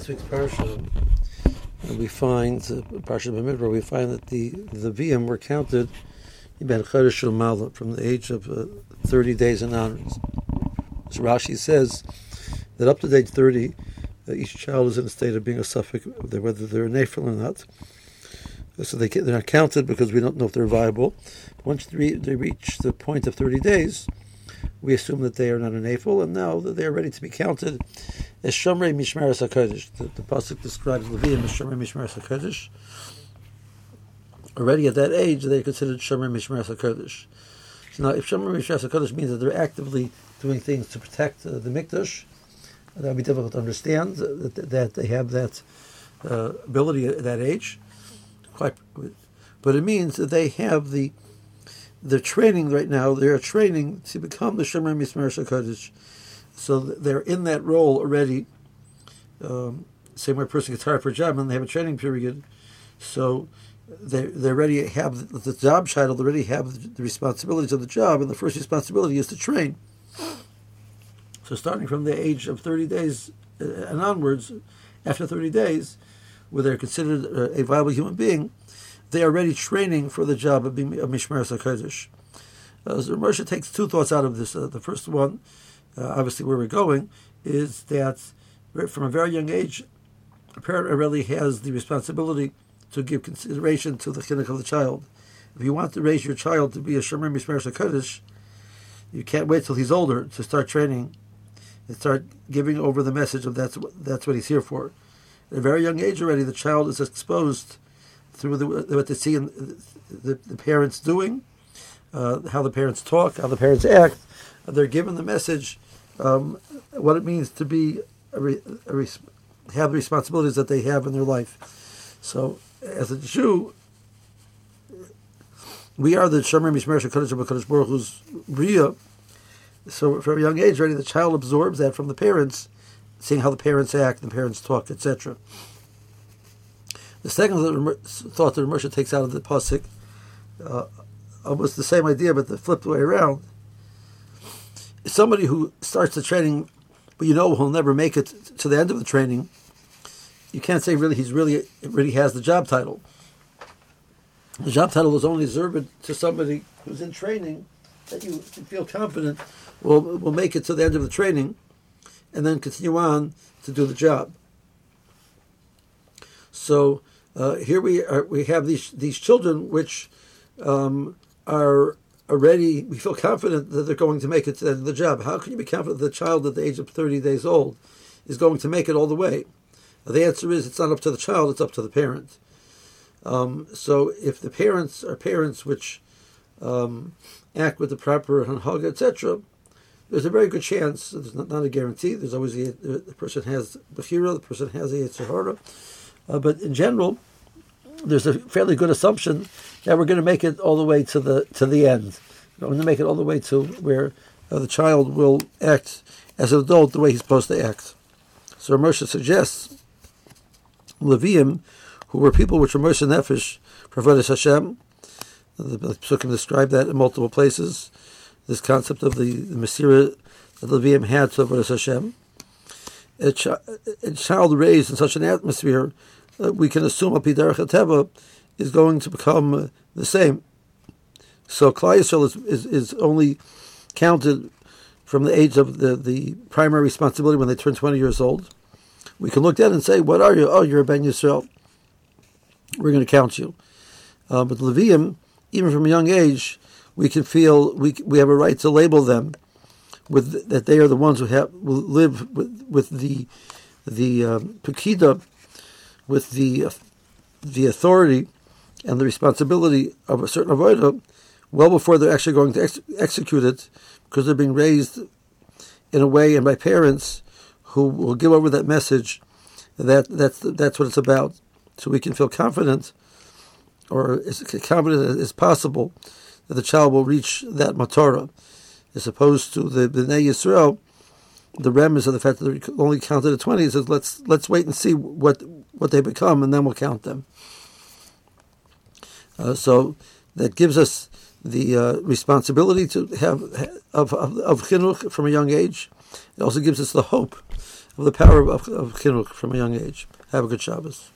this week's parsha, we find parsha Bamidbar. We find that the the Levium were counted Ben from the age of uh, 30 days and onwards. So Rashi says that up to age 30, uh, each child is in a state of being a suffix, whether they're a nafil or not. So they they're not counted because we don't know if they're viable. Once they, they reach the point of 30 days, we assume that they are not a nefel, and now that they are ready to be counted as Shomrei Mishmeres HaKodesh. The, the Pasuk describes Levium as Shomrei Mishmeres HaKodesh. Already at that age, they are considered Shomrei Mishmeres HaKodesh. So now, if Shomrei Mishmeres HaKodesh means that they're actively doing things to protect uh, the Mikdash, that would be difficult to understand, that, that they have that uh, ability at that age. Quite, but it means that they have the they're training right now. They're training to become the Shomer Mismar Kodesh. So they're in that role already. Um, same way a person gets hired for a job and they have a training period. So they they already have the job title. They already have the responsibilities of the job, and the first responsibility is to train. So starting from the age of thirty days uh, and onwards, after thirty days, where they're considered a viable human being, they are already training for the job of being a Mishmer HaKodesh. Uh, so Moshe takes two thoughts out of this. Uh, the first one, uh, obviously where we're going, is that from a very young age, a parent already has the responsibility to give consideration to the chinuch of the child. If you want to raise your child to be a Shomer Mishmer HaKodesh, you can't wait till he's older to start training and start giving over the message of that's that's what he's here for. At a very young age already, the child is exposed through the, what they see the, the, parents doing, uh, how the parents talk, how the parents act. They're given the message, um, what it means to be a re, a res, have the responsibilities that they have in their life. So, as a Jew, we are the Shomer Mishmer Shekadosh Baruch Baruch Hu's Bria. So, from a young age, already the child absorbs that from the parents, seeing how the parents act, the parents talk, etc. The second thought that Moshe takes out of the pasuk, uh, almost the same idea, but the flipped way around. Somebody who starts the training, but you know he'll never make it to the end of the training. You can't say really he's really really has the job title. The job title is only reserved to somebody who's in training that you feel confident will will make it to the end of the training, and then continue on to do the job. So uh, here we are, we have these these children which um, are already we feel confident that they're going to make it to the, end of the job. How can you be confident that the child at the age of thirty days old is going to make it all the way? The answer is it's not up to the child; it's up to the parent. Um, so if the parents are parents which um, act with the proper hanhaga, etc., there's a very good chance. There's not, not a guarantee. There's always a, the person has the hero, the person has a yetzer hara, uh, but in general, there's a fairly good assumption that we're going to make it all the way to the to the end. We're going to make it all the way to where uh, the child will act as an adult the way he's supposed to act. So Moshe suggests Levium, who were people which were Moser Nefesh, Prophet Hashem. The Psukim describe that in multiple places. This concept of the, the Masira that Levium had to Prophet Hashem. A, a child raised in such an atmosphere uh, we can assume a Derech is going to become uh, the same. So Klal Yisrael is, is, is, only counted from the age of the, the primary responsibility when they turn 20 years old. We can look at and say, What are you? Oh, you're a Ben Yisrael. We're going to count you. Uh, but Levium, even from a young age, we can feel we, we have a right to label them with that they are the ones who have will live with, with the the um, with the the authority and the responsibility of a certain avodah well before they're actually going to ex- execute it, because they're being raised in a way and by parents who will give over that message. That that's that's what it's about. So we can feel confident, or as confident as possible, that the child will reach that matorah, as opposed to the Bnei Yisrael the remnants of the fact that they're only counted at 20 says let's let's wait and see what what they become and then we'll count them uh, so that gives us the uh, responsibility to have of, of, of chinuch from a young age it also gives us the hope of the power of, of chinuch from a young age. Have a good Shabbos.